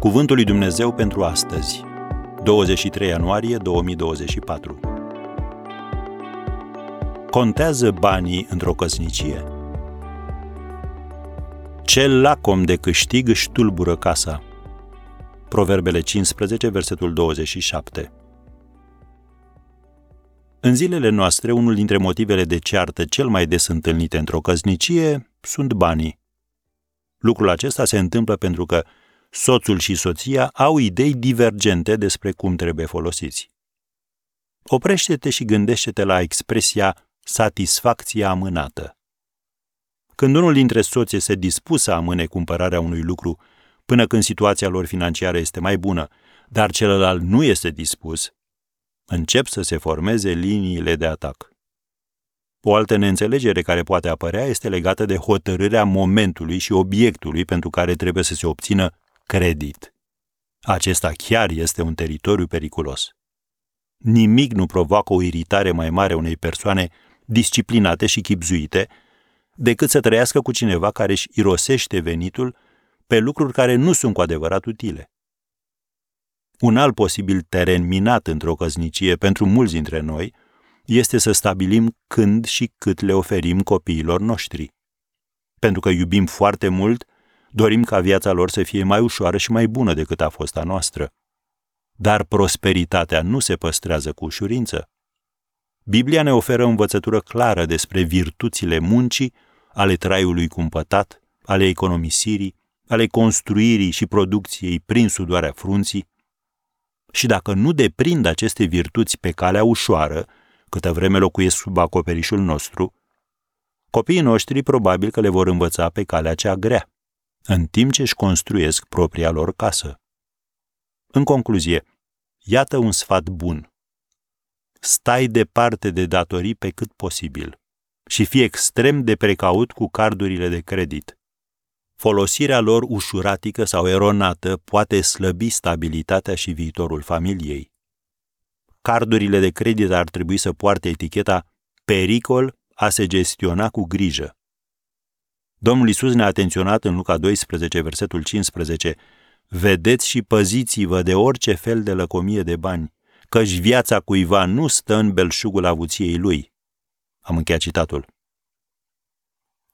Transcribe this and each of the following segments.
Cuvântul lui Dumnezeu pentru astăzi, 23 ianuarie 2024. Contează banii într-o căsnicie? Cel lacom de câștig își tulbură casa. Proverbele 15, versetul 27. În zilele noastre, unul dintre motivele de ceartă cel mai des întâlnite într-o căsnicie sunt banii. Lucrul acesta se întâmplă pentru că soțul și soția au idei divergente despre cum trebuie folosiți. Oprește-te și gândește-te la expresia satisfacția amânată. Când unul dintre soți este dispus să amâne cumpărarea unui lucru până când situația lor financiară este mai bună, dar celălalt nu este dispus, încep să se formeze liniile de atac. O altă neînțelegere care poate apărea este legată de hotărârea momentului și obiectului pentru care trebuie să se obțină credit. Acesta chiar este un teritoriu periculos. Nimic nu provoacă o iritare mai mare unei persoane disciplinate și chipzuite decât să trăiască cu cineva care își irosește venitul pe lucruri care nu sunt cu adevărat utile. Un alt posibil teren minat într-o căsnicie pentru mulți dintre noi este să stabilim când și cât le oferim copiilor noștri. Pentru că iubim foarte mult, dorim ca viața lor să fie mai ușoară și mai bună decât a fost a noastră. Dar prosperitatea nu se păstrează cu ușurință. Biblia ne oferă o învățătură clară despre virtuțile muncii, ale traiului cumpătat, ale economisirii, ale construirii și producției prin sudoarea frunții, și dacă nu deprind aceste virtuți pe calea ușoară, câtă vreme locuiesc sub acoperișul nostru, copiii noștri probabil că le vor învăța pe calea cea grea, în timp ce își construiesc propria lor casă. În concluzie, iată un sfat bun. Stai departe de datorii pe cât posibil și fii extrem de precaut cu cardurile de credit. Folosirea lor ușuratică sau eronată poate slăbi stabilitatea și viitorul familiei. Cardurile de credit ar trebui să poarte eticheta pericol a se gestiona cu grijă. Domnul Isus ne-a atenționat în Luca 12, versetul 15, Vedeți și păziți-vă de orice fel de lăcomie de bani, căci viața cuiva nu stă în belșugul avuției lui. Am încheiat citatul.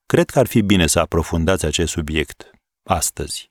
Cred că ar fi bine să aprofundați acest subiect astăzi.